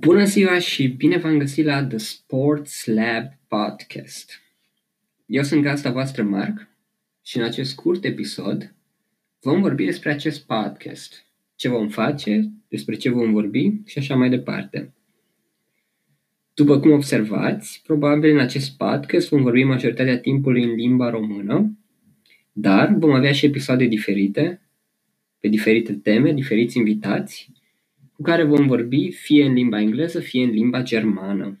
Bună ziua și bine v-am găsit la The Sports Lab Podcast. Eu sunt gazda voastră Marc și în acest scurt episod vom vorbi despre acest podcast, ce vom face, despre ce vom vorbi și așa mai departe. După cum observați, probabil în acest podcast vom vorbi majoritatea timpului în limba română, dar vom avea și episoade diferite, pe diferite teme, diferiți invitați, cu care vom vorbi fie în limba engleză, fie în limba germană.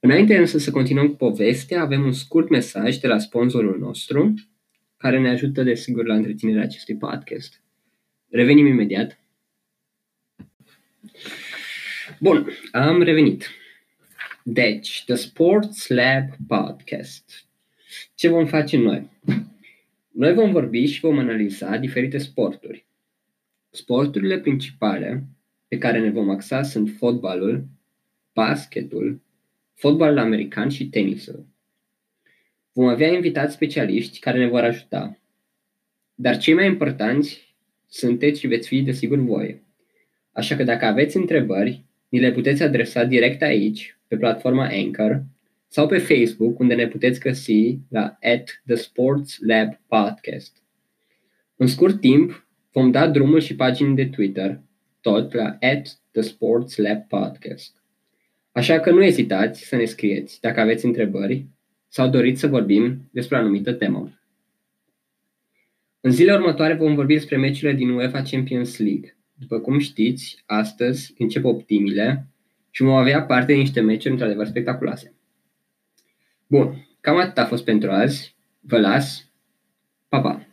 Înainte însă să continuăm cu povestea, avem un scurt mesaj de la sponsorul nostru, care ne ajută desigur la întreținerea acestui podcast. Revenim imediat. Bun, am revenit. Deci, The Sports Lab Podcast. Ce vom face noi? Noi vom vorbi și vom analiza diferite sporturi. Sporturile principale pe care ne vom axa sunt fotbalul, basketul, fotbalul american și tenisul. Vom avea invitați specialiști care ne vor ajuta. Dar cei mai importanți sunteți și veți fi desigur voi. Așa că dacă aveți întrebări, ni le puteți adresa direct aici, pe platforma Anchor, sau pe Facebook, unde ne puteți găsi la at The Sports Lab Podcast. În scurt timp, vom da drumul și pagini de Twitter, tot la at The Sports Lab Podcast. Așa că nu ezitați să ne scrieți dacă aveți întrebări sau doriți să vorbim despre o anumită temă. În zilele următoare vom vorbi despre meciurile din UEFA Champions League. După cum știți, astăzi încep optimile și vom avea parte de niște meciuri într-adevăr spectaculoase. Bun, cam atât a fost pentru azi. Vă las. Pa, pa!